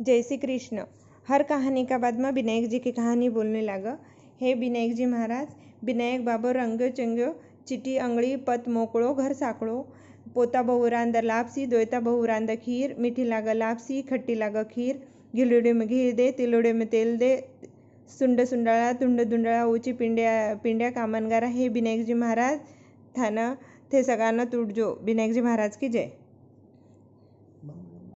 जय श्री कृष्ण। हर कहानी का बाद में विनायक जी की कहानी बोलने लगा। हे विनायक जी महाराज, विनायक बाबो रंग्यो चंग्यो चिटी अंगड़ी, पत मोकड़ो घर साकड़ो पोता बहुरांदा लापसी, दोयता बहुरांदा खीर, मीठी लागा लापसी, खट्टी लागा खीर। गिलोड़े में घी दे, तिलोड़े में तेल दे, सुंड सुंडाळा, तुंड दुंडाळा, ऊँची पिंड्या पिंड्या कामनगारा। हे विनायक जी महाराज, थाना, थे सगाना तुट जो विनायक जी महाराज की जय।